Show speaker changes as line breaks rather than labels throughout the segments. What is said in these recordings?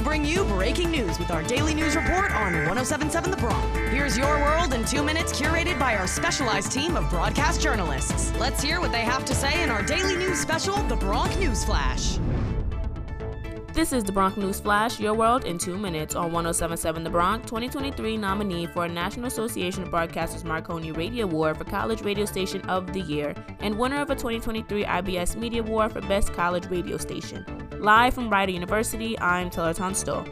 we bring you breaking news with our daily news report on 1077 The Bronc. Here's your world in two minutes, curated by our specialized team of broadcast journalists. Let's hear what they have to say in our daily news special, The Bronc News Flash.
This is the Bronc News Flash, your world in two minutes on 1077 The Bronc, 2023 nominee for a National Association of Broadcasters Marconi Radio Award for College Radio Station of the Year, and winner of a 2023 IBS Media Award for Best College Radio Station. Live from Rider University, I'm Taylor Tunstall.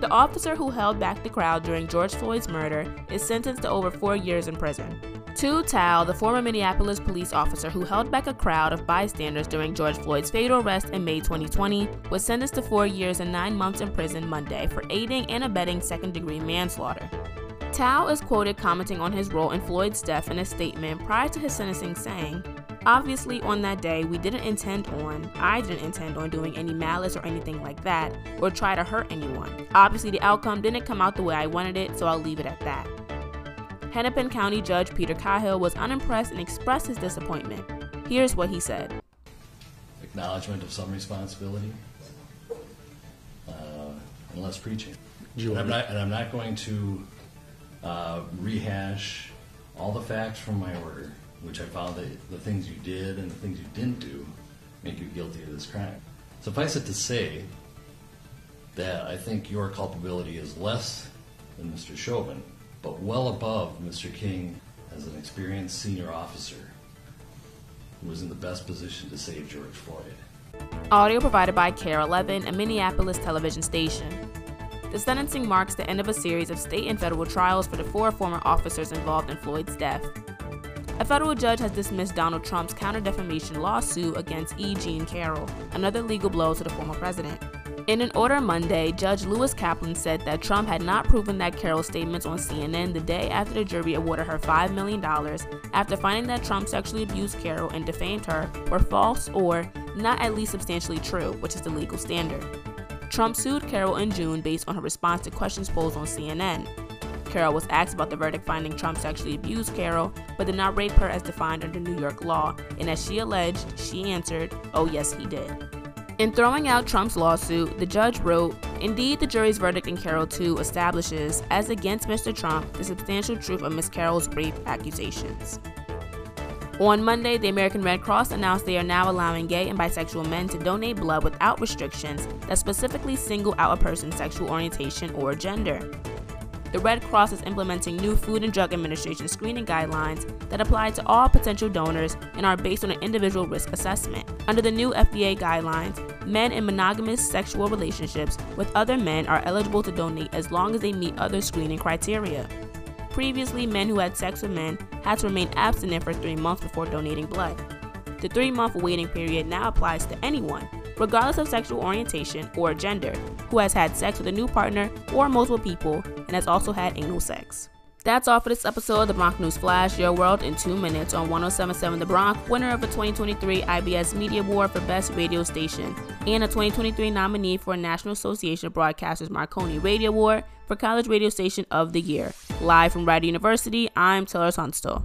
The officer who held back the crowd during George Floyd's murder is sentenced to over four years in prison. Tou Thao, the former Minneapolis police officer who held back a crowd of bystanders during George Floyd's fatal arrest in May 2020, was sentenced to four years and nine months in prison Monday for aiding and abetting second degree manslaughter. Thao is quoted commenting on his role in Floyd's death in a statement prior to his sentencing saying, Obviously, on that day, we didn't intend on, I didn't intend on doing any malice or anything like that, or try to hurt anyone. Obviously, the outcome didn't come out the way I wanted it, so I'll leave it at that. Hennepin County Judge Peter Cahill was unimpressed and expressed his disappointment. Here's what he said
Acknowledgement of some responsibility, uh, and less preaching. And I'm, not, and I'm not going to uh, rehash all the facts from my order, which I found that the things you did and the things you didn't do make you guilty of this crime. Suffice it to say that I think your culpability is less than Mr. Chauvin but well above Mr. King as an experienced senior officer who was in the best position to save George Floyd.
Audio provided by KARE 11, a Minneapolis television station. The sentencing marks the end of a series of state and federal trials for the four former officers involved in Floyd's death. A federal judge has dismissed Donald Trump's counter defamation lawsuit against E. Jean Carroll, another legal blow to the former president. In an order Monday, Judge Lewis Kaplan said that Trump had not proven that Carroll's statements on CNN the day after the jury awarded her $5 million after finding that Trump sexually abused Carroll and defamed her were false or not at least substantially true, which is the legal standard. Trump sued Carroll in June based on her response to questions posed on CNN. Carroll was asked about the verdict finding Trump sexually abused Carroll, but did not rape her as defined under New York law, and as she alleged, she answered, Oh, yes, he did. In throwing out Trump's lawsuit, the judge wrote, Indeed, the jury's verdict in Carroll 2 establishes, as against Mr. Trump, the substantial truth of Ms. Carroll's rape accusations. On Monday, the American Red Cross announced they are now allowing gay and bisexual men to donate blood without restrictions that specifically single out a person's sexual orientation or gender the Red Cross is implementing new Food and Drug Administration screening guidelines that apply to all potential donors and are based on an individual risk assessment. Under the new FDA guidelines, men in monogamous sexual relationships with other men are eligible to donate as long as they meet other screening criteria. Previously, men who had sex with men had to remain abstinent for three months before donating blood. The three month waiting period now applies to anyone, regardless of sexual orientation or gender, who has had sex with a new partner or multiple people and has also had anal sex. That's all for this episode of the Bronc News Flash, your world in two minutes on 1077 The Bronc, winner of a 2023 IBS Media Award for Best Radio Station, and a 2023 nominee for National Association of Broadcasters Marconi Radio Award for College Radio Station of the Year. Live from Rider University, I'm Taylor Tunstall.